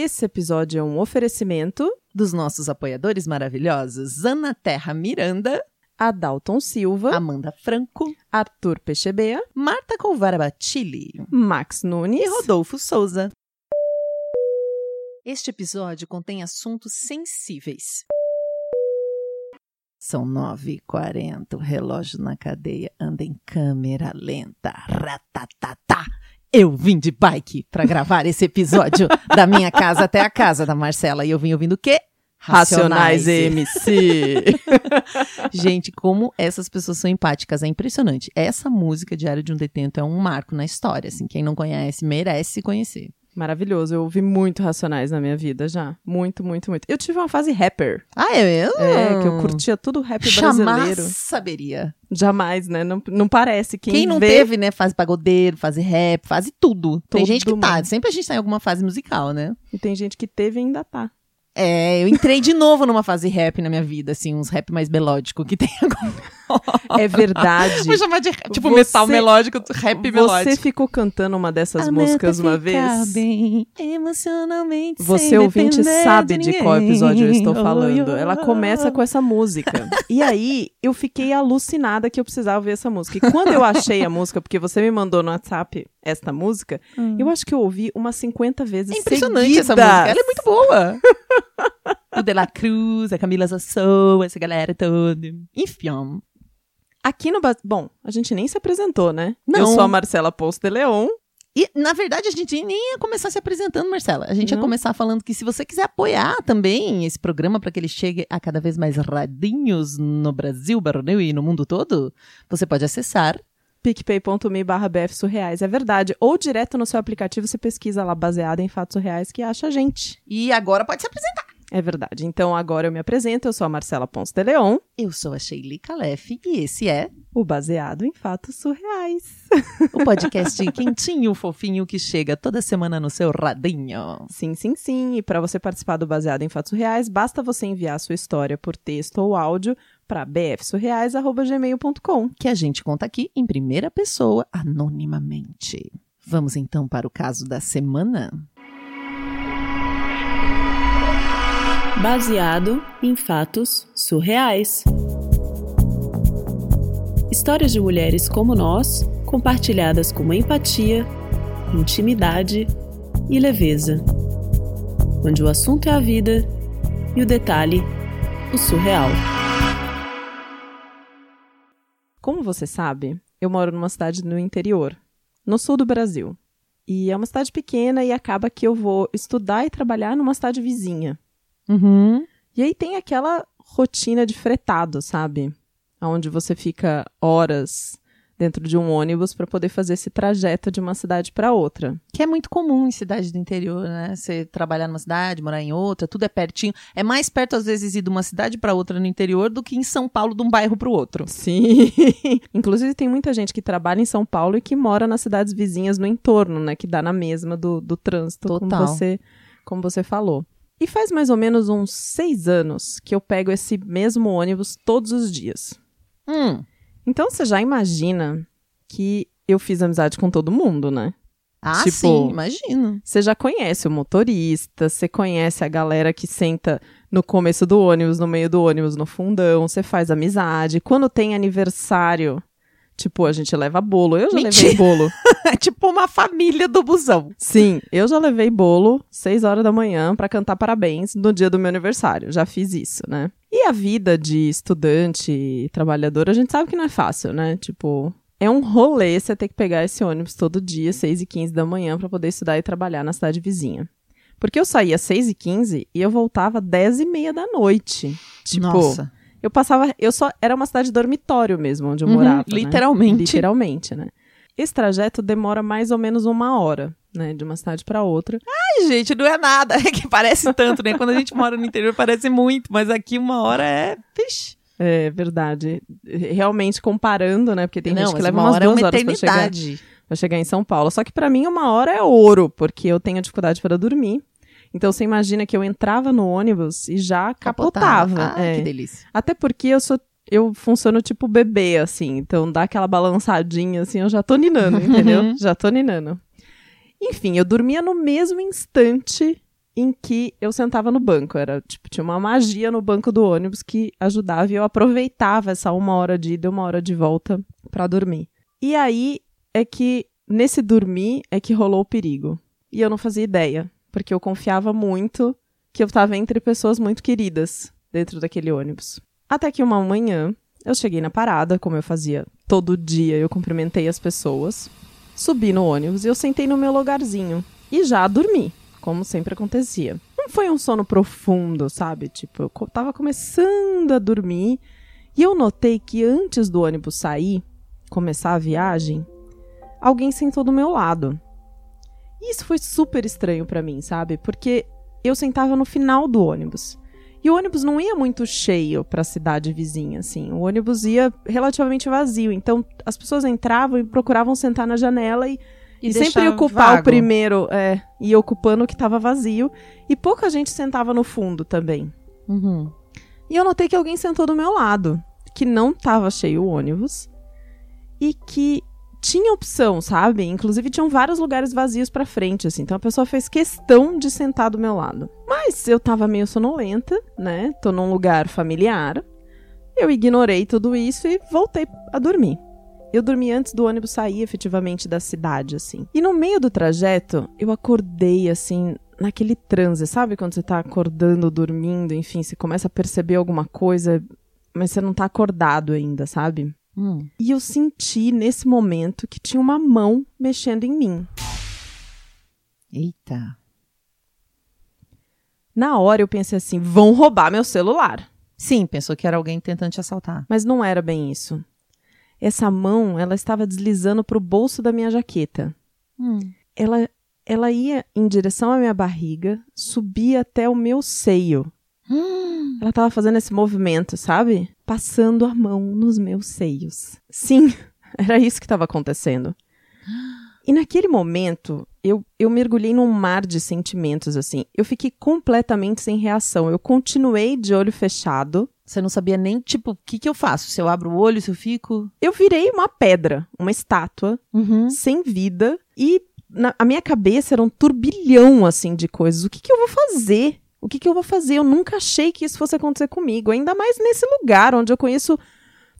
Esse episódio é um oferecimento Dos nossos apoiadores maravilhosos, Ana Terra Miranda, Adalton Silva, Amanda Franco, Arthur Pechebea, Marta Colvara Batilli Max Nunes e Rodolfo Souza. Este episódio contém assuntos sensíveis. São 9h40, o relógio na cadeia anda em câmera lenta. Ratatatá. Eu vim de bike para gravar esse episódio da minha casa até a casa da Marcela. E eu vim ouvindo o quê? Racionais MC. Gente, como essas pessoas são empáticas, é impressionante. Essa música Diário de um Detento é um marco na história, assim, quem não conhece merece conhecer. Maravilhoso, eu ouvi muito Racionais na minha vida já. Muito, muito, muito. Eu tive uma fase rapper. Ah, é mesmo? É, que eu curtia tudo rap Jamais brasileiro. saberia. Jamais, né? Não, não parece. Quem, Quem, não vê, teve, né, fase pagodeiro, fase rap, fase tudo. Tem Todo gente que tá, sempre a gente tá em alguma fase musical, né? E tem gente que teve e ainda tá. É, eu entrei de novo numa fase rap na minha vida, assim, uns rap mais melódico que tem agora. É verdade. Vou chamar de tipo Você- metal melódico, rap Você melódico. ficou cantando uma dessas A músicas uma vez? Bem, emocionalmente Você ouvinte sabe de qual ninguém. episódio eu estou falando. Ela começa com essa música. E aí eu fiquei alucinada que eu precisava ouvir essa música. E quando eu achei a música, porque você me mandou no WhatsApp esta música, eu acho que eu ouvi umas 50 vezes É impressionante essa seguidas. música. Ela é muito boa. O De La Cruz, a Camila Zassou, essa galera toda. Enfim. Aqui no... Bom, a gente nem se apresentou, né? Não. Eu sou a Marcela Ponce de Leon. E, na verdade, a gente nem ia começar se apresentando, Marcela. A gente ia Não? começar falando que se você quiser apoiar também esse programa para que ele chegue a cada vez mais radinhos no Brasil, Barulho e no mundo todo, você pode acessar. picpay.me barra BF Surreais. É verdade. Ou direto no seu aplicativo, você pesquisa lá, baseado em fatos surreais, que acha a gente. E agora pode se apresentar. É verdade. Então agora eu me apresento. Eu sou a Marcela Ponce de Leon. Eu sou a Sheili Calef e esse é O baseado em fatos surreais. o podcast quentinho, fofinho que chega toda semana no seu radinho. Sim, sim, sim. E para você participar do Baseado em Fatos Reais, basta você enviar a sua história por texto ou áudio para bfsurreais.gmail.com. Que a gente conta aqui em primeira pessoa, anonimamente. Vamos então para o caso da semana? Baseado em fatos surreais. Histórias de mulheres como nós, compartilhadas com empatia, intimidade e leveza. Onde o assunto é a vida e o detalhe, o surreal. Como você sabe, eu moro numa cidade no interior, no sul do Brasil. E é uma cidade pequena e acaba que eu vou estudar e trabalhar numa cidade vizinha. Uhum. E aí tem aquela rotina de fretado, sabe? Onde você fica horas dentro de um ônibus para poder fazer esse trajeto de uma cidade para outra. Que é muito comum em cidade do interior, né? Você trabalhar numa cidade, morar em outra, tudo é pertinho. É mais perto, às vezes, ir de uma cidade para outra no interior do que em São Paulo, de um bairro para o outro. Sim. Inclusive tem muita gente que trabalha em São Paulo e que mora nas cidades vizinhas no entorno, né? Que dá na mesma do, do trânsito, como Total. você, como você falou. E faz mais ou menos uns seis anos que eu pego esse mesmo ônibus todos os dias. Hum. Então você já imagina que eu fiz amizade com todo mundo, né? Ah, Tipo- sim, imagino. Você já conhece o motorista, você conhece a galera que senta no começo do ônibus, no meio do ônibus, no fundão, você faz amizade. Quando tem aniversário, tipo, a gente leva bolo. Eu já Mentira. levei bolo. É tipo uma família do busão. Sim, eu já levei bolo seis horas da manhã pra cantar parabéns no dia do meu aniversário. Já fiz isso, né? E a vida de estudante e trabalhador, a gente sabe que não é fácil, né? Tipo, é um rolê você ter que pegar esse ônibus todo dia, 6 e 15 da manhã, pra poder estudar e trabalhar na cidade vizinha. Porque eu saía às 6 e 15 e eu voltava às 10 e meia da noite. Tipo, Nossa. eu passava. Eu só. Era uma cidade dormitório mesmo, onde eu Uhum, morava. né? literalmente. Literalmente, né? Esse trajeto demora mais ou menos uma hora, né? De uma cidade pra outra. Ai, gente, não é nada. É que parece tanto, né? Quando a gente mora no interior parece muito, mas aqui uma hora é. Vixe. É verdade. Realmente comparando, né? Porque tem não, gente que leva uma umas hora é duas uma horas pra chegar, pra chegar em São Paulo. Só que pra mim uma hora é ouro, porque eu tenho dificuldade para dormir. Então você imagina que eu entrava no ônibus e já capotava. Ah, é. que delícia. Até porque eu sou eu funciono tipo bebê, assim. Então dá aquela balançadinha, assim, eu já tô ninando, entendeu? já tô ninando. Enfim, eu dormia no mesmo instante em que eu sentava no banco. Era tipo, tinha uma magia no banco do ônibus que ajudava e eu aproveitava essa uma hora de ida e uma hora de volta para dormir. E aí é que, nesse dormir, é que rolou o perigo. E eu não fazia ideia, porque eu confiava muito que eu estava entre pessoas muito queridas dentro daquele ônibus. Até que uma manhã, eu cheguei na parada, como eu fazia todo dia, eu cumprimentei as pessoas, subi no ônibus e eu sentei no meu lugarzinho e já dormi, como sempre acontecia. Não foi um sono profundo, sabe? Tipo, eu tava começando a dormir e eu notei que antes do ônibus sair, começar a viagem, alguém sentou do meu lado. E isso foi super estranho para mim, sabe? Porque eu sentava no final do ônibus. E o ônibus não ia muito cheio para a cidade vizinha, assim. O ônibus ia relativamente vazio. Então, as pessoas entravam e procuravam sentar na janela e, e, e sempre ocupar vago. o primeiro, é, e ocupando o que estava vazio. E pouca gente sentava no fundo também. Uhum. E eu notei que alguém sentou do meu lado, que não estava cheio o ônibus e que tinha opção, sabe? Inclusive tinham vários lugares vazios pra frente, assim. Então a pessoa fez questão de sentar do meu lado. Mas eu tava meio sonolenta, né? Tô num lugar familiar. Eu ignorei tudo isso e voltei a dormir. Eu dormi antes do ônibus sair efetivamente da cidade, assim. E no meio do trajeto, eu acordei, assim, naquele transe, sabe? Quando você tá acordando, dormindo, enfim, você começa a perceber alguma coisa, mas você não tá acordado ainda, sabe? Hum. E eu senti nesse momento que tinha uma mão mexendo em mim. Eita. Na hora eu pensei assim: vão roubar meu celular. Sim, pensou que era alguém tentando te assaltar. Mas não era bem isso. Essa mão, ela estava deslizando pro bolso da minha jaqueta. Hum. Ela, ela ia em direção à minha barriga, subia até o meu seio. Hum. Ela estava fazendo esse movimento, sabe? Passando a mão nos meus seios. Sim, era isso que estava acontecendo. E naquele momento, eu, eu mergulhei num mar de sentimentos, assim. Eu fiquei completamente sem reação. Eu continuei de olho fechado. Você não sabia nem, tipo, o que, que eu faço? Se eu abro o olho, se eu fico. Eu virei uma pedra, uma estátua, Uhum. sem vida. E na, a minha cabeça era um turbilhão, assim, de coisas. O que, que eu vou fazer? O que, que eu vou fazer? Eu nunca achei que isso fosse acontecer comigo. Ainda mais nesse lugar onde eu conheço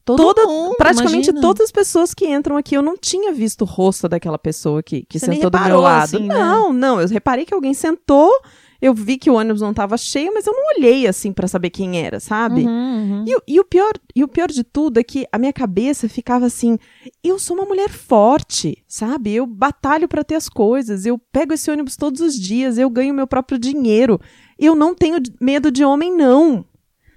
Todo toda, mundo, praticamente imagina. todas as pessoas que entram aqui. Eu não tinha visto o rosto daquela pessoa que, que Você sentou do meu lado. assim, né? não, não. Eu reparei que alguém sentou. Eu vi que o ônibus não estava cheio, mas eu não olhei assim pra saber quem era, sabe? Uhum, uhum. E, o- e o pior, e o pior de tudo é que a minha cabeça ficava assim: eu sou uma mulher forte, sabe? Eu batalho pra ter as coisas, eu pego esse ônibus todos os dias, eu ganho meu próprio dinheiro. Eu não tenho medo de homem, não.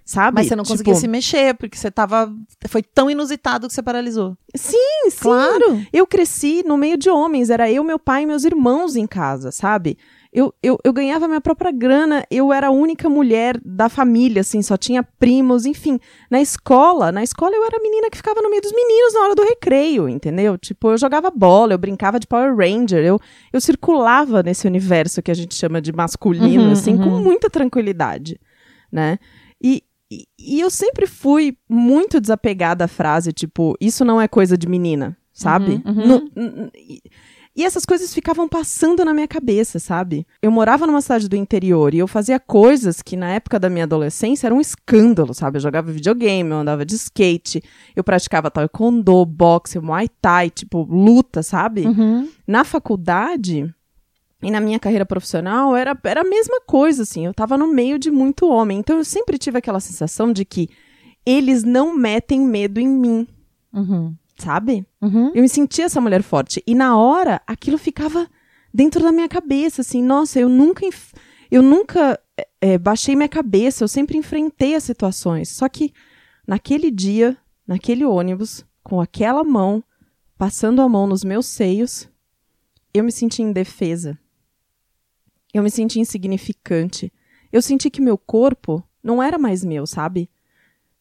Sabe? Mas você não Tipo, conseguia se mexer, porque você tava. Foi tão inusitado que você paralisou. Sim, sim. Claro. Eu cresci no meio de homens, era eu, meu pai e meus irmãos em casa, sabe? Eu, eu, eu ganhava minha própria grana, eu era a única mulher da família, assim, só tinha primos, enfim. Na escola, na escola eu era a menina que ficava no meio dos meninos na hora do recreio, entendeu? Tipo, eu jogava bola, eu brincava de Power Ranger, eu, eu circulava nesse universo que a gente chama de masculino, Uhum, assim, com uhum. muita tranquilidade, né? E, e, e eu sempre fui muito desapegada à frase, tipo, isso não é coisa de menina, sabe? Uhum, uhum. No- e, essas coisas ficavam passando na minha cabeça, sabe? Eu morava numa cidade do interior e eu fazia coisas que na época da minha adolescência eram um escândalo, sabe? Eu jogava videogame, eu andava de skate, eu praticava taekwondo, boxe, muay thai, tipo, luta, sabe? Uhum. na faculdade e na minha carreira profissional era, era a mesma coisa, assim. Eu tava no meio de muito homem. Então eu sempre tive aquela sensação de que eles não metem medo em mim, Uhum. Sabe? Uhum. Eu me sentia essa mulher forte. E na hora, aquilo ficava dentro da minha cabeça, assim. Nossa, eu nunca. Eu nunca é, é, baixei minha cabeça, eu sempre enfrentei as situações. Só que naquele dia, naquele ônibus, com aquela mão, passando a mão nos meus seios, eu me senti indefesa. Eu me senti insignificante. Eu senti que meu corpo não era mais meu, sabe?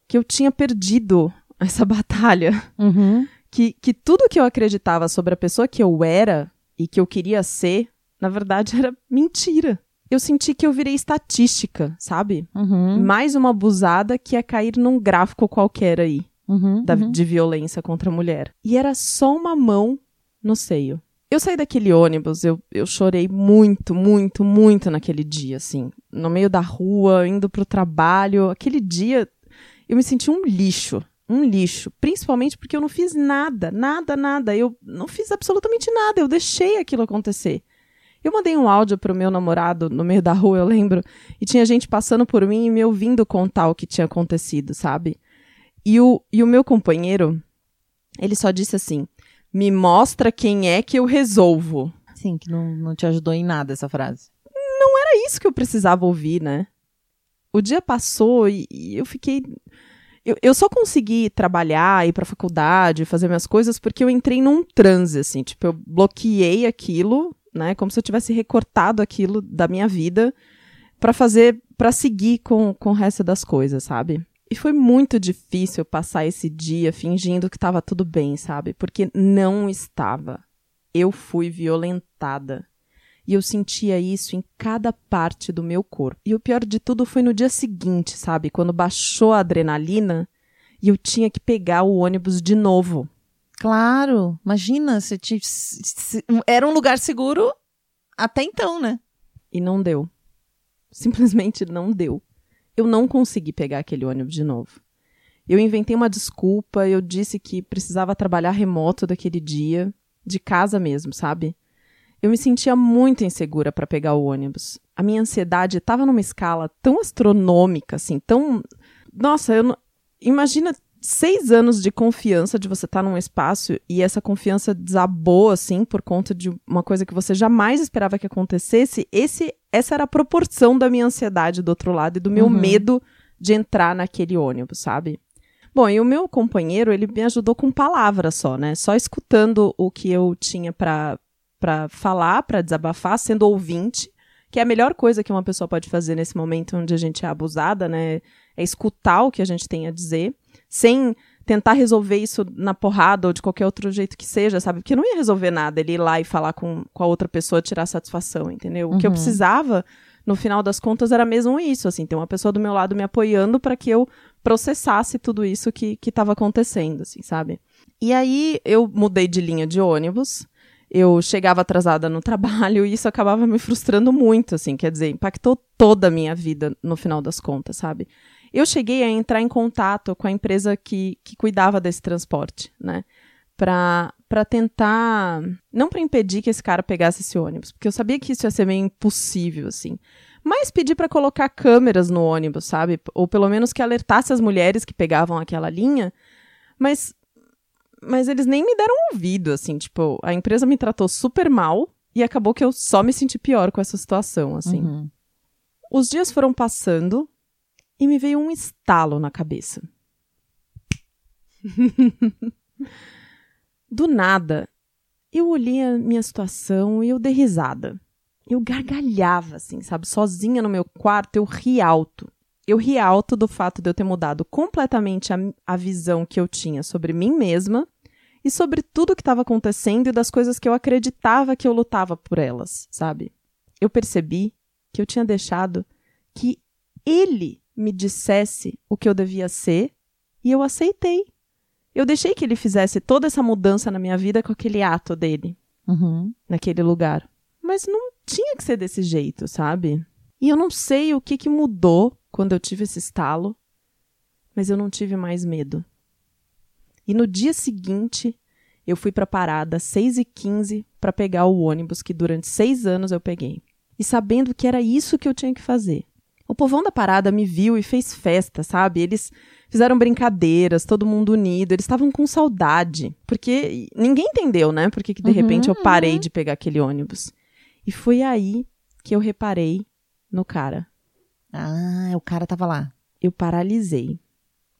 Que eu tinha perdido essa batalha Uhum. que, que tudo que eu acreditava sobre a pessoa que eu era e que eu queria ser, na verdade era mentira. Eu senti que eu virei estatística, sabe? Uhum. Mais uma abusada que ia cair num gráfico qualquer aí Uhum. da- Uhum. de violência contra a mulher. E era só uma mão no seio. Eu saí daquele ônibus, eu, eu chorei muito, muito, muito naquele dia, assim. No meio da rua, indo pro trabalho. Aquele dia, eu me senti um lixo. Um lixo. Principalmente porque eu não fiz nada, nada, nada. Eu não fiz absolutamente nada. Eu deixei aquilo acontecer. Eu mandei um áudio pro meu namorado no meio da rua, eu lembro, e tinha gente passando por mim e me ouvindo contar o que tinha acontecido, sabe? E o, e o meu companheiro, ele só disse assim: me mostra quem é que eu resolvo. Sim, que não, não te ajudou em nada essa frase. Não era isso que eu precisava ouvir, né? O dia passou e, e eu fiquei. Eu, eu só consegui trabalhar, ir pra faculdade, fazer minhas coisas porque eu entrei num transe, assim. Tipo, eu bloqueei aquilo né? Como se eu tivesse recortado aquilo da minha vida para fazer, para seguir com, com o resto das coisas, sabe? E foi muito difícil passar esse dia fingindo que estava tudo bem, sabe? Porque não estava. Eu fui violentada. E eu sentia isso em cada parte do meu corpo. E o pior de tudo foi no dia seguinte, sabe? Quando baixou a adrenalina e eu tinha que pegar o ônibus de novo. Claro, imagina, se, te, se, era um lugar seguro até então, né? E não deu. Simplesmente não deu. Eu não consegui pegar aquele ônibus de novo. Eu inventei uma desculpa, eu disse que precisava trabalhar remoto daquele dia, de casa mesmo, sabe? Eu me sentia muito insegura para pegar o ônibus. A minha ansiedade estava numa escala tão astronômica, assim, tão. Nossa, eu não... imagina seis anos de confiança de você estar tá num espaço e essa confiança desabou, assim, por conta de uma coisa que você jamais esperava que acontecesse, esse, essa era a proporção da minha ansiedade do outro lado e do meu uhum. medo de entrar naquele ônibus, sabe? Bom, e o meu companheiro, ele me ajudou com palavras só, né? Só escutando o que eu tinha para para falar, para desabafar, sendo ouvinte, que é a melhor coisa que uma pessoa pode fazer nesse momento onde a gente é abusada, né? É escutar o que a gente tem a dizer sem tentar resolver isso na porrada ou de qualquer outro jeito que seja, sabe? Porque não ia resolver nada ele ir lá e falar com, com a outra pessoa, tirar satisfação, entendeu? O que eu uhum. precisava, no final das contas, era mesmo isso, assim, ter uma pessoa do meu lado me apoiando para que eu processasse tudo isso que estava acontecendo, assim, sabe? E aí eu mudei de linha de ônibus, eu chegava atrasada no trabalho e isso acabava me frustrando muito, assim, quer dizer, impactou toda a minha vida no final das contas, sabe? Eu cheguei a entrar em contato com a empresa que, que cuidava desse transporte, né? para tentar. Não para impedir que esse cara pegasse esse ônibus, porque eu sabia que isso ia ser meio impossível, assim. Mas pedir para colocar câmeras no ônibus, sabe? Ou pelo menos que alertasse as mulheres que pegavam aquela linha. Mas. Mas eles nem me deram ouvido, assim. Tipo, a empresa me tratou super mal e acabou que eu só me senti pior com essa situação, assim. Uhum. Os dias foram passando e me veio um estalo na cabeça. Do nada, eu olhei a minha situação e eu dei risada. Eu gargalhava, assim, sabe? Sozinha no meu quarto, eu ri alto. Eu ri alto do fato de eu ter mudado completamente a, a visão que eu tinha sobre mim mesma e sobre tudo que estava acontecendo e das coisas que eu acreditava que eu lutava por elas, sabe? Eu percebi que eu tinha deixado que ele me dissesse o que eu devia ser e eu aceitei. Eu deixei que ele fizesse toda essa mudança na minha vida com aquele ato dele, uhum. naquele lugar. Mas não tinha que ser desse jeito, sabe? E eu não sei o que, que mudou quando eu tive esse estalo, mas eu não tive mais medo. E no dia seguinte, eu fui para a parada 6 e 15 para pegar o ônibus que durante seis anos eu peguei. E sabendo que era isso que eu tinha que fazer. O povão da parada me viu e fez festa, sabe? Eles fizeram brincadeiras, todo mundo unido, eles estavam com saudade. Porque ninguém entendeu, né? Porque que de uhum, repente eu parei uhum. de pegar aquele ônibus. E foi aí que eu reparei no cara. Ah, o cara tava lá. Eu paralisei.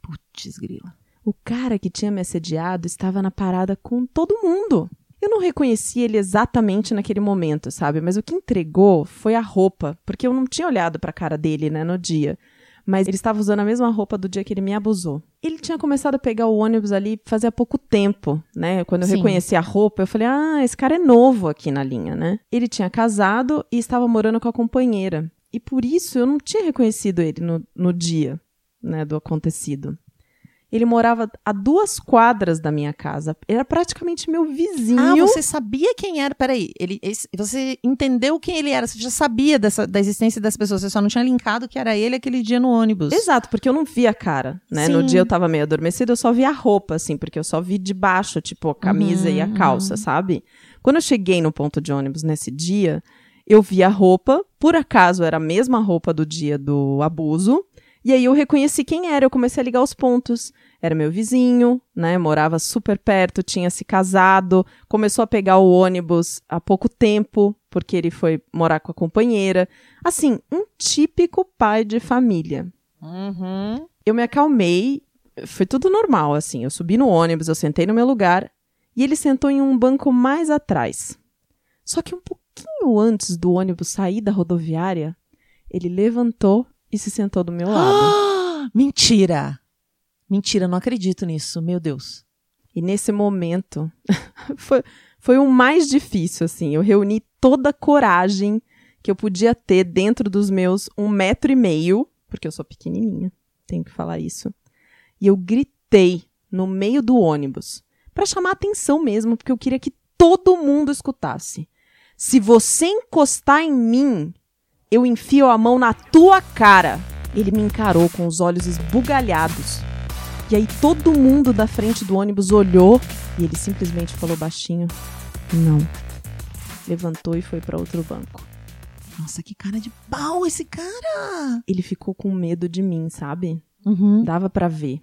Putz, grila. O cara que tinha me assediado estava na parada com todo mundo. Eu não reconheci ele exatamente naquele momento, sabe? Mas o que entregou foi a roupa, porque eu não tinha olhado para a cara dele, né, no dia. Mas ele estava usando a mesma roupa do dia que ele me abusou. Ele tinha começado a pegar o ônibus ali fazia pouco tempo, né? Quando eu Sim. reconheci a roupa, eu falei: "Ah, esse cara é novo aqui na linha, né?". Ele tinha casado e estava morando com a companheira. E por isso eu não tinha reconhecido ele no, no dia, né, do acontecido. Ele morava a duas quadras da minha casa. Era praticamente meu vizinho. Ah, você sabia quem era? Peraí, ele, esse- você entendeu quem ele era? Você já sabia dessa, da existência das pessoas, você só não tinha linkado que era ele aquele dia no ônibus. Exato, porque eu não vi a cara, né? No Sim. dia eu tava meio adormecida, eu só vi a roupa, assim, porque eu só vi de baixo, tipo, a camisa e a Uhum, calça, sabe? Quando eu cheguei no ponto de ônibus nesse dia, eu vi a roupa, por acaso era a mesma roupa do dia do abuso, e aí eu reconheci quem era, eu comecei a ligar os pontos. Era meu vizinho, né? Morava super perto, tinha se casado, começou a pegar o ônibus há pouco tempo, porque ele foi morar com a companheira. Assim, um típico pai de família Uhum. eu me acalmei, foi tudo normal, assim. Eu subi no ônibus, eu sentei no meu lugar e ele sentou em um banco mais atrás. Só que um pouquinho antes do ônibus sair da rodoviária, ele levantou e se sentou do meu lado. Mentira! Mentira, não acredito nisso, meu Deus. E nesse momento, foi, foi o mais difícil, assim. Eu reuni toda a coragem que eu podia ter dentro dos meus um metro e meio, porque eu sou pequenininha, tenho que falar isso. E eu gritei no meio do ônibus, para chamar atenção mesmo, porque eu queria que todo mundo escutasse. Se você encostar em mim, eu enfio a mão na tua cara. Ele me encarou com os olhos esbugalhados. E aí todo mundo da frente do ônibus olhou e ele simplesmente falou baixinho: "Não". Levantou e foi para outro banco. Nossa, que cara de pau esse cara! Ele ficou com medo de mim, sabe? Uhum. Dava pra ver.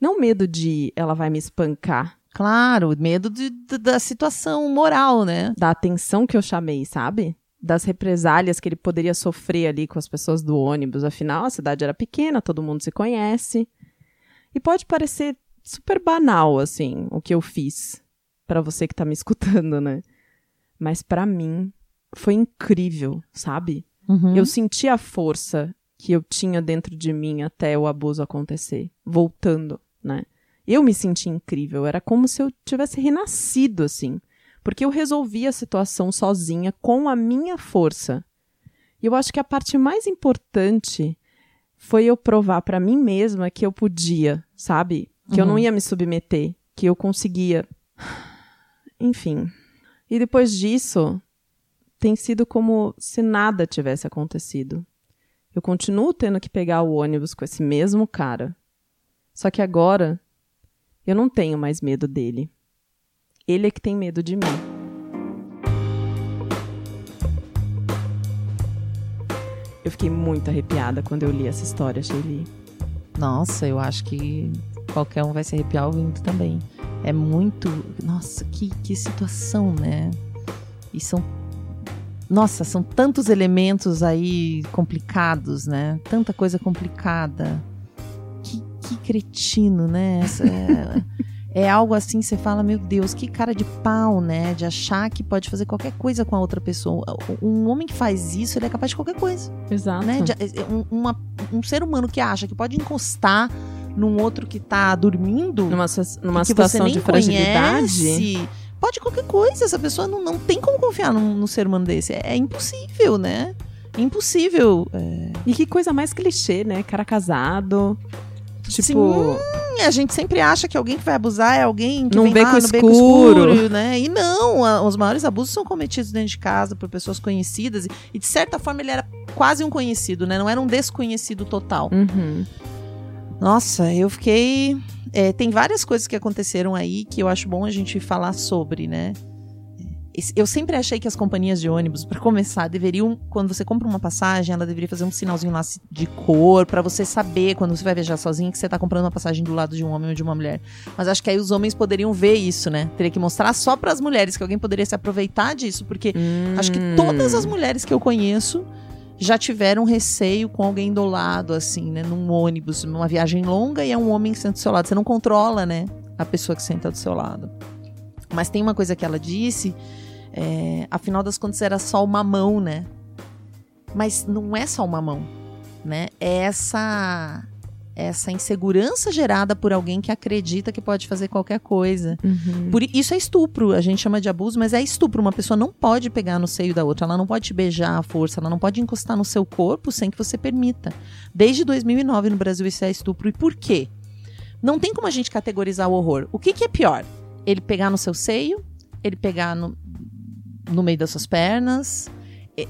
Não medo de ela vai me espancar, Claro, medo de- de- da situação moral, né? da atenção que eu chamei, sabe? Das represálias que ele poderia sofrer ali com as pessoas do ônibus. Afinal, a cidade era pequena, todo mundo se conhece. E pode parecer super banal, assim, o que eu fiz. Pra você que tá me escutando, né? Mas pra mim, foi incrível, sabe? Uhum. Eu senti a força que eu tinha dentro de mim até o abuso acontecer, voltando, né? Eu me senti incrível, era como se eu tivesse renascido assim, porque eu resolvi a situação sozinha com a minha força. E eu acho que a parte mais importante foi eu provar pra mim mesma que eu podia, sabe? Que eu não ia me submeter, que eu conseguia. Enfim. E depois disso, tem sido como se nada tivesse acontecido. Eu continuo tendo que pegar o ônibus com esse mesmo cara. Só que agora eu não tenho mais medo dele. Ele é que tem medo de mim. Eu fiquei muito arrepiada quando eu li essa história, Shelly. Nossa, eu acho que qualquer um vai se arrepiar ouvindo também. É muito. Nossa, que, que situação, né? E são. Nossa, são tantos elementos aí complicados, né? Tanta coisa complicada. Que, que cretino, né? Essa é, algo assim, você fala, meu Deus, que cara de pau, né? De achar que pode fazer qualquer coisa com a outra pessoa. Um homem que faz isso, ele é capaz de qualquer coisa Exato. né? De- um, uma- um ser humano que acha que pode encostar num outro que tá dormindo, Numa, numa situação de fragilidade. conhece, pode qualquer coisa. Essa pessoa não, não tem como confiar num, num ser humano desse. É, é impossível, né? É impossível. É, E que coisa mais clichê, né? Cara casado. Tipo, Sim, a gente sempre acha que alguém que vai abusar é alguém que Num vem beco lá no beco escuro. escuro, né? E não, a- os maiores abusos são cometidos dentro de casa por pessoas conhecidas. E, e, de certa forma ele era quase um conhecido, né? Não era um desconhecido total. uhum. Nossa, eu fiquei. é, tem várias coisas que aconteceram aí que eu acho bom a gente falar sobre, né? Eu sempre achei que as companhias de ônibus, para começar, deveriam, quando você compra uma passagem, ela deveria fazer um sinalzinho lá de cor, pra você saber quando você vai viajar sozinho que você tá comprando uma passagem do lado de um homem ou de uma mulher. Mas acho que aí os homens poderiam ver isso, né? Teria que mostrar só para as mulheres, que alguém poderia se aproveitar disso, porque Acho que todas as mulheres que eu conheço já tiveram receio com alguém do lado, assim, né? Num ônibus, numa viagem longa e é um homem que senta do seu lado. Você não controla, né? A pessoa que senta do seu lado. Mas tem uma coisa que ela disse, é, afinal das contas era só uma mão, né? Mas não é só uma mão, né? É essa essa insegurança gerada por alguém que acredita que pode fazer qualquer coisa. Uhum. Por isso é estupro, a gente chama de abuso, mas é estupro. Uma pessoa não pode pegar no seio da outra, ela não pode te beijar à força, ela não pode encostar no seu corpo sem que você permita. Desde 2009 no Brasil isso é estupro. E por quê? Não tem como a gente categorizar o horror. O que, que é pior? Ele pegar no seu seio? Ele pegar no, no meio das suas pernas?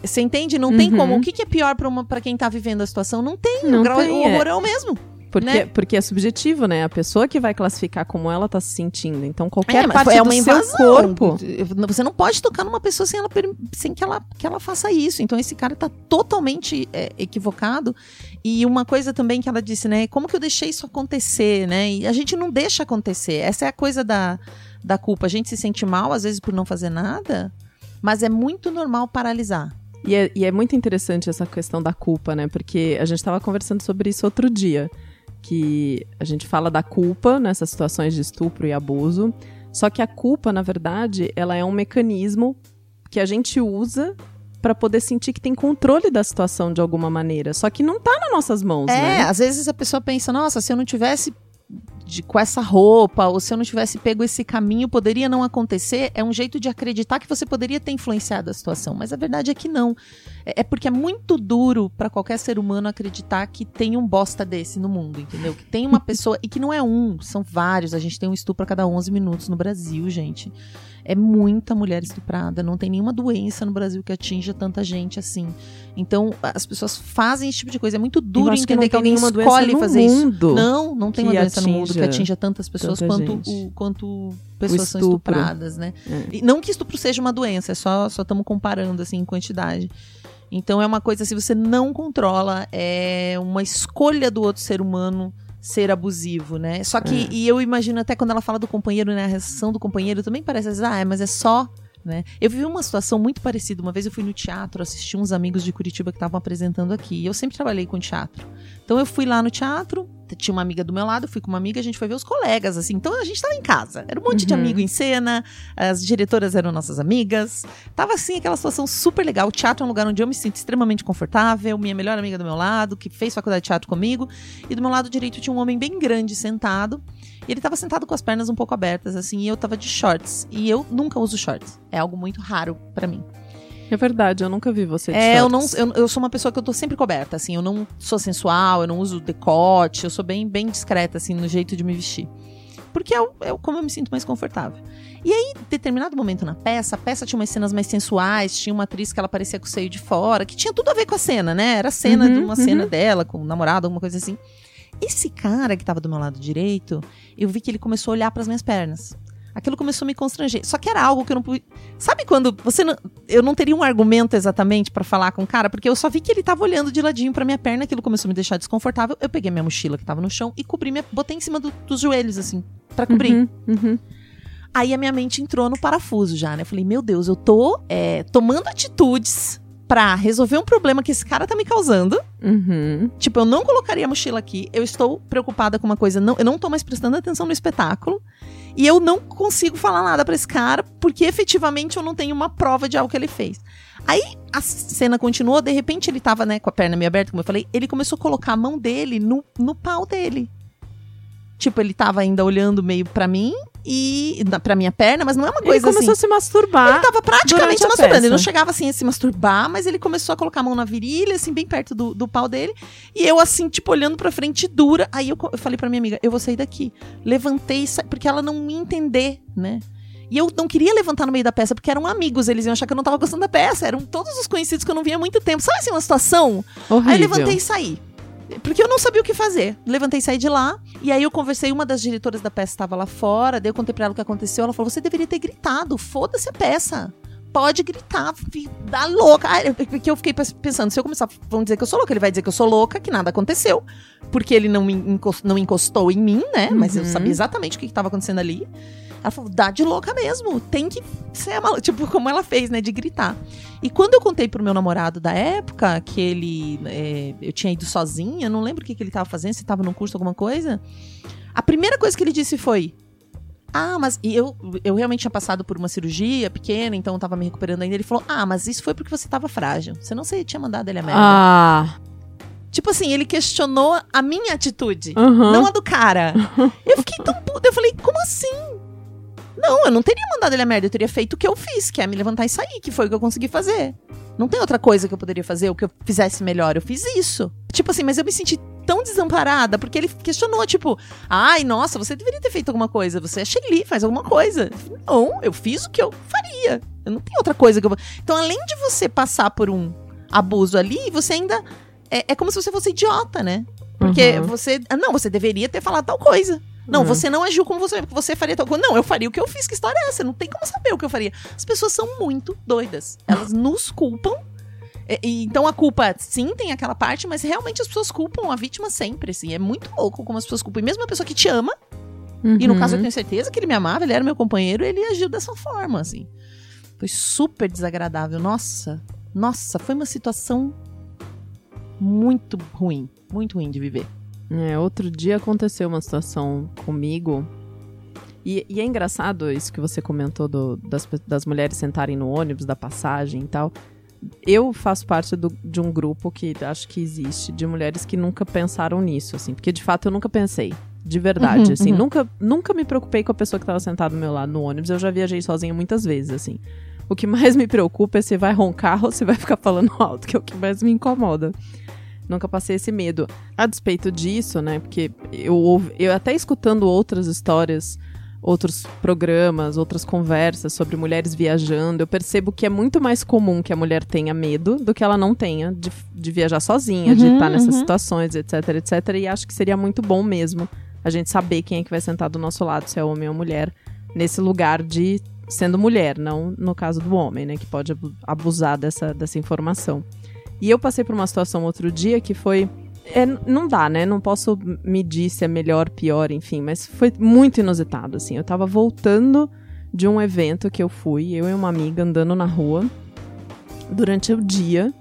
Você entende? Não tem Uhum. como. O que, que é pior pra quem tá vivendo a situação? Não tem. Não o, grau, tem, o horror é. o mesmo. Porque, né? porque é subjetivo, né? A pessoa que vai classificar como ela tá se sentindo. Então, qualquer mas parte é do uma seu invasão. corpo... Você não pode tocar numa pessoa sem, ela, sem que, ela, que ela faça isso. Então, esse cara tá totalmente é, equivocado. E uma coisa também que ela disse, né? Como que eu deixei isso acontecer, né? E a gente não deixa acontecer. Essa é a coisa da, da culpa. A gente se sente mal, às vezes, por não fazer nada. Mas é muito normal paralisar. E é, e é muito interessante essa questão da culpa, né? Porque a gente estava conversando sobre isso outro dia. Que a gente fala da culpa nessas situações de estupro e abuso. Só que a culpa, na verdade, ela é um mecanismo que a gente usa para poder sentir que tem controle da situação de alguma maneira. Só que não tá nas nossas mãos, É, né? às vezes a pessoa pensa, nossa, se eu não tivesse de- com essa roupa, ou se eu não tivesse pego esse caminho, poderia não acontecer. É um jeito de acreditar que você poderia ter influenciado a situação. Mas a verdade é que não. É, é porque é muito duro pra qualquer ser humano acreditar que tem um bosta desse no mundo, entendeu? Que tem uma pessoa. e que não é um, são vários. A gente tem um estupro a cada 11 minutos no Brasil, gente. É muita mulher estuprada. Não tem nenhuma doença no Brasil que atinja tanta gente assim. Então, as pessoas fazem esse tipo de coisa. É muito duro que entender que, tem alguém escolhe fazer isso. mundo Não, não tem uma que doença no mundo que atinja tantas pessoas tanta quanto, o, quanto pessoas são estupradas, né? É. E não que estupro seja uma doença, é só só estamos comparando assim em quantidade. Então é uma coisa se você não controla, é uma escolha do outro ser humano ser abusivo, né? Só que É. e eu imagino até quando ela fala do companheiro, né, a reação do companheiro também parece às vezes, ah, mas é só né? Eu vivi uma situação muito parecida. Uma vez eu fui no teatro, assisti uns amigos de Curitiba que estavam apresentando aqui. E eu sempre trabalhei com teatro. Então eu fui lá no teatro, tinha uma amiga do meu lado, fui com uma amiga, a gente foi ver os colegas, assim. Então a gente tava em casa. Era um monte de Uhum. amigo em cena, as diretoras eram nossas amigas. Tava assim, aquela situação super legal. O teatro é um lugar onde eu me sinto extremamente confortável. Minha melhor amiga do meu lado, que fez faculdade de teatro comigo. E do meu lado direito tinha um homem bem grande sentado. E ele tava sentado com as pernas um pouco abertas, assim, e eu tava de shorts. E eu nunca uso shorts. É algo muito raro pra mim. É verdade, eu nunca vi você de É, eu não, shorts. eu, eu sou uma pessoa que eu tô sempre coberta, assim, eu não sou sensual, eu não uso decote, eu sou bem, bem discreta, assim, no jeito de me vestir. Porque é, o- é como eu me sinto mais confortável. E aí, em determinado momento na peça, a peça tinha umas cenas mais sensuais, tinha uma atriz que ela parecia com o seio de fora, que tinha tudo a ver com a cena, né? Era a cena Uhum, de uma uhum. cena dela, com o namorado, alguma coisa assim. Esse cara que tava do meu lado direito, eu vi que ele começou a olhar pras minhas pernas. Aquilo começou a me constranger. Só que era algo que eu não pude. Sabe quando você não... eu não teria um argumento exatamente pra falar com o cara, porque eu só vi que ele tava olhando de ladinho pra minha perna, aquilo começou a me deixar desconfortável. Eu peguei minha mochila que tava no chão e cobri minha, botei em cima do- dos joelhos assim, pra cobrir. Uhum, uhum. Aí a minha mente entrou no parafuso já, né? Eu falei, meu Deus, eu tô é, tomando atitudes pra resolver um problema que esse cara tá me causando. Uhum. Tipo, eu não colocaria a mochila aqui. Eu estou preocupada com uma coisa. Não, eu não tô mais prestando atenção no espetáculo. E eu não consigo falar nada pra esse cara, porque efetivamente eu não tenho uma prova de algo que ele fez. Aí a cena continuou, de repente ele tava, né, com a perna meio aberta, como eu falei, ele começou a colocar a mão dele no, no pau dele. Tipo, ele tava ainda olhando meio pra mim e pra minha perna, mas não é uma Ele coisa começou assim. a se masturbar. Ele tava praticamente masturbando. Ele não chegava assim a se masturbar, mas ele começou a colocar a mão na virilha, assim, bem perto do, do pau dele. E eu, assim, tipo, olhando pra frente dura. Aí eu, eu falei pra minha amiga, eu vou sair daqui. Levantei, e sa... porque ela não me entender, né? E eu não queria levantar no meio da peça, porque eram amigos, eles iam achar que eu não tava gostando da peça. Eram todos os conhecidos que eu não via há muito tempo. Sabe assim, uma situação? Horrível. Aí eu levantei e saí. Porque eu não sabia o que fazer. Levantei e saí de lá. E aí eu conversei, uma das diretoras da peça estava lá fora. Daí eu contei pra ela o que aconteceu. Ela falou: você deveria ter gritado. Foda-se a peça. Pode gritar, dá louca. Porque eu fiquei pens- pensando, se eu começar, vão dizer que eu sou louca, ele vai dizer que eu sou louca, que nada aconteceu. Porque ele não, me encos- não encostou em mim, né? Mas eu Uhum. sabia exatamente o que estava acontecendo ali. Ela falou, dá de louca mesmo. Tem que ser maluca. Tipo, como ela fez, né? De gritar. E quando eu contei pro meu namorado da época que ele. é, eu tinha ido sozinha, não lembro o que, que ele tava fazendo, se tava num curso, alguma coisa. A primeira coisa que ele disse foi. Ah, mas e eu, eu realmente tinha passado por uma cirurgia pequena, então eu tava me recuperando ainda. Ele falou: Ah, mas isso foi porque você tava frágil. Você tinha mandado ele a merda. Ah. Tipo assim, ele questionou a minha atitude, Aham. não a do cara. Eu fiquei tão puta. Eu falei: Como assim? Não, eu não teria mandado ele a merda. Eu teria feito o que eu fiz, que é me levantar e sair, que foi o que eu consegui fazer. Não tem outra coisa que eu poderia fazer, o que eu fizesse melhor. Eu fiz isso. Tipo assim, mas eu me senti tão desamparada, porque ele questionou, tipo, ai, nossa, você deveria ter feito alguma coisa. Você é Shelly, faz alguma coisa. Não, eu fiz o que eu faria. Eu não tenho outra coisa que eu. Então, além de você passar por um abuso ali, você ainda. É, é como se você fosse idiota, né? Porque Uhum. você. ah, Não, você deveria ter falado tal coisa. Não, Uhum. você não agiu como você, você faria tal coisa. Não, eu faria o que eu fiz. Que história é essa? Não tem como saber o que eu faria. As pessoas são muito doidas. Elas nos culpam. Então a culpa, sim, tem aquela parte, mas realmente as pessoas culpam a vítima sempre, assim. É muito louco como as pessoas culpam. E mesmo a pessoa que te ama, e no Uhum. caso eu tenho certeza que ele me amava, ele era meu companheiro, ele agiu dessa forma, assim. Foi super desagradável. Nossa, nossa, foi uma situação muito ruim. Muito ruim de viver. É, outro dia aconteceu uma situação comigo. E, e é engraçado isso que você comentou do- das, das mulheres sentarem no ônibus, da passagem e tal. Eu faço parte do- de um grupo que acho que existe, de mulheres que nunca pensaram nisso, assim. Porque de fato eu nunca pensei. De verdade, Uhum, assim. uhum. Nunca, nunca me preocupei com a pessoa que tava sentada do meu lado no ônibus. Eu já viajei sozinha muitas vezes, assim. O que mais me preocupa é se vai roncar ou se vai ficar falando alto, que é o que mais me incomoda. Nunca passei esse medo. A despeito disso, né? Porque eu, eu até escutando outras histórias, outros programas, outras conversas sobre mulheres viajando, eu percebo que é muito mais comum que a mulher tenha medo do que ela não tenha de, de viajar sozinha, de Uhum, estar nessas uhum. situações, etc, etc. E acho que seria muito bom mesmo a gente saber quem é que vai sentar do nosso lado, se é homem ou mulher, nesse lugar de sendo mulher, não no caso do homem, né? Que pode abu- abusar dessa, dessa informação. E eu passei por uma situação outro dia que foi. é, não dá, né? Não posso medir se é melhor, pior, enfim, mas foi muito inusitado, assim. Eu tava voltando de um evento que eu fui, eu e uma amiga andando na rua durante o dia.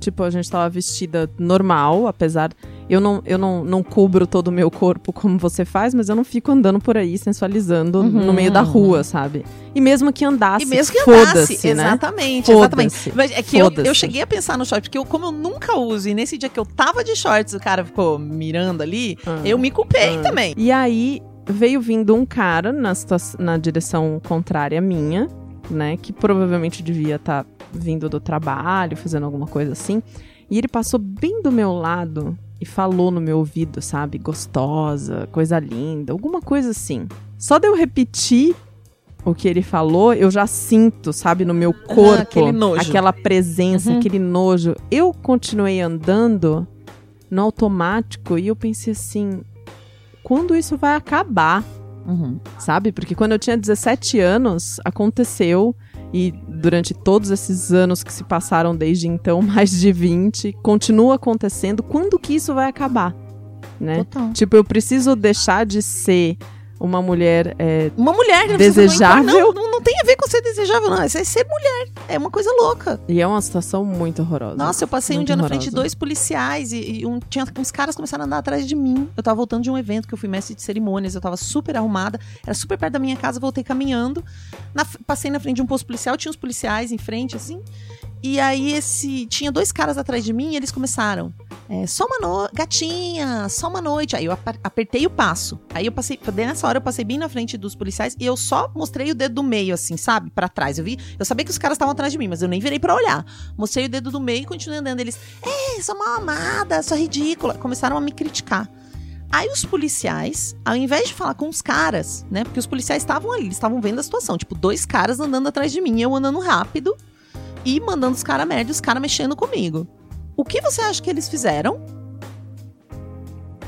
Tipo, a gente tava vestida normal, apesar. Eu não, eu não, não cubro todo o meu corpo como você faz, mas eu não fico andando por aí sensualizando Uhum. no meio da rua, sabe? E mesmo que andasse, E mesmo que andasse, né? exatamente, exatamente. Mas é que eu, eu cheguei a pensar no short, porque eu, como eu nunca uso, e nesse dia que eu tava de shorts, o cara ficou mirando ali, Ah. eu me culpei Ah. também. E aí veio vindo um cara na, na direção contrária à minha, né? Que provavelmente devia estar vindo do trabalho, fazendo alguma coisa assim. E ele passou bem do meu lado e falou no meu ouvido, sabe? Gostosa, coisa linda, alguma coisa assim. Só de eu repetir o que ele falou, eu já sinto, sabe, no meu corpo, aquele nojo. aquela presença, Uhum. aquele nojo. Eu continuei andando no automático e eu pensei assim, quando isso vai acabar, Uhum. sabe? Porque quando eu tinha 17 anos, aconteceu e durante todos esses anos que se passaram desde então, mais de 20, continua acontecendo. Quando que isso vai acabar, né? Total. Tipo, eu preciso deixar de ser uma mulher é, Uma mulher não precisa Desejável? Não, não, não tem a ver com ser desejável, não. Isso é ser mulher. É uma coisa louca. e é uma situação muito horrorosa. Nossa, eu passei um Muito dia na frente de horrorosa. dois policiais e, e um, tinha, uns caras começaram a andar atrás de mim. Eu tava voltando de um evento que eu fui mestre de cerimônias, eu tava super arrumada, era super perto da minha casa, voltei caminhando. Na- passei na frente de um posto policial, tinha uns policiais em frente, assim. E aí esse. Tinha dois caras atrás de mim e eles começaram. É, só uma noite. Gatinha, só uma noite. Aí eu apertei o passo. Aí eu passei. Nessa hora eu passei bem na frente dos policiais e eu só mostrei o dedo do meio, assim, sabe? Pra trás. Eu vi. Eu sabia que os caras estavam atrás de mim, mas eu nem virei pra olhar. Mostrei o dedo do meio e continuei andando. Eles. É, sou mal amada, sou ridícula. Começaram a me criticar. Aí os policiais, ao invés de falar com os caras, né? Porque os policiais estavam ali, estavam vendo a situação. Tipo, dois caras andando atrás de mim, eu andando rápido e mandando os caras e os caras mexendo comigo. O que você acha que eles fizeram?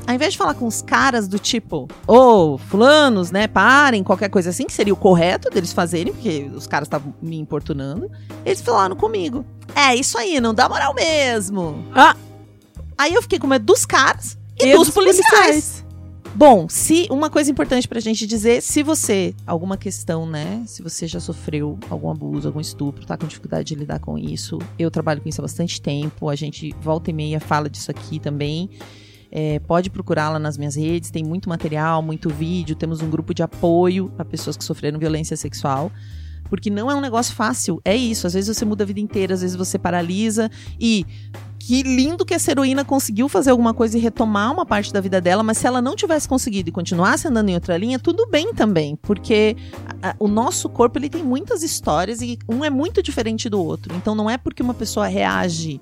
Ao invés de falar com os caras do tipo, ô, fulanos, né, parem, qualquer coisa assim, que seria o correto deles fazerem, porque os caras estavam me importunando, eles falaram comigo. É, isso aí, não dá moral mesmo. Ah! Aí eu fiquei com medo dos caras e, E dos, policiais. Bom, se uma coisa importante pra gente dizer, se você, alguma questão, né? Se você já sofreu algum abuso, algum estupro, tá com dificuldade de lidar com isso, eu trabalho com isso há bastante tempo, a gente volta e meia fala disso aqui também. É, pode procurá-la nas minhas redes, tem muito material, muito vídeo, temos um grupo de apoio a pessoas que sofreram violência sexual. Porque não é um negócio fácil, é isso. Às vezes você muda a vida inteira, às vezes você paralisa. E que lindo que essa heroína conseguiu fazer alguma coisa e retomar uma parte da vida dela, mas se ela não tivesse conseguido e continuasse andando em outra linha, tudo bem também, porque a- a- o nosso corpo ele tem muitas histórias e um é muito diferente do outro. Então não é porque uma pessoa reage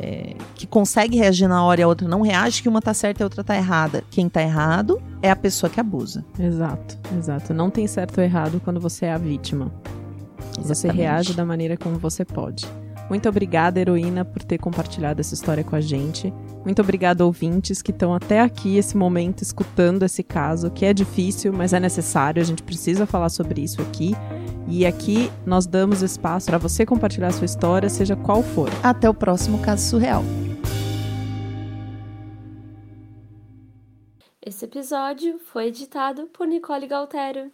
é, que consegue reagir na hora e a outra não reage, que uma tá certa e a outra tá errada. Quem tá errado é a pessoa que abusa. Exato, exato. Não tem certo ou errado quando você é a vítima. Você Exatamente. reage da maneira como você pode. Muito obrigada, heroína, por ter compartilhado essa história com a gente. Muito obrigada, ouvintes, que estão até aqui, esse momento, escutando esse caso, que é difícil, mas é necessário. A gente precisa falar sobre isso aqui. E aqui nós damos espaço para você compartilhar a sua história, seja qual for. Até o próximo caso surreal. Esse episódio foi editado por Nicole Galtério.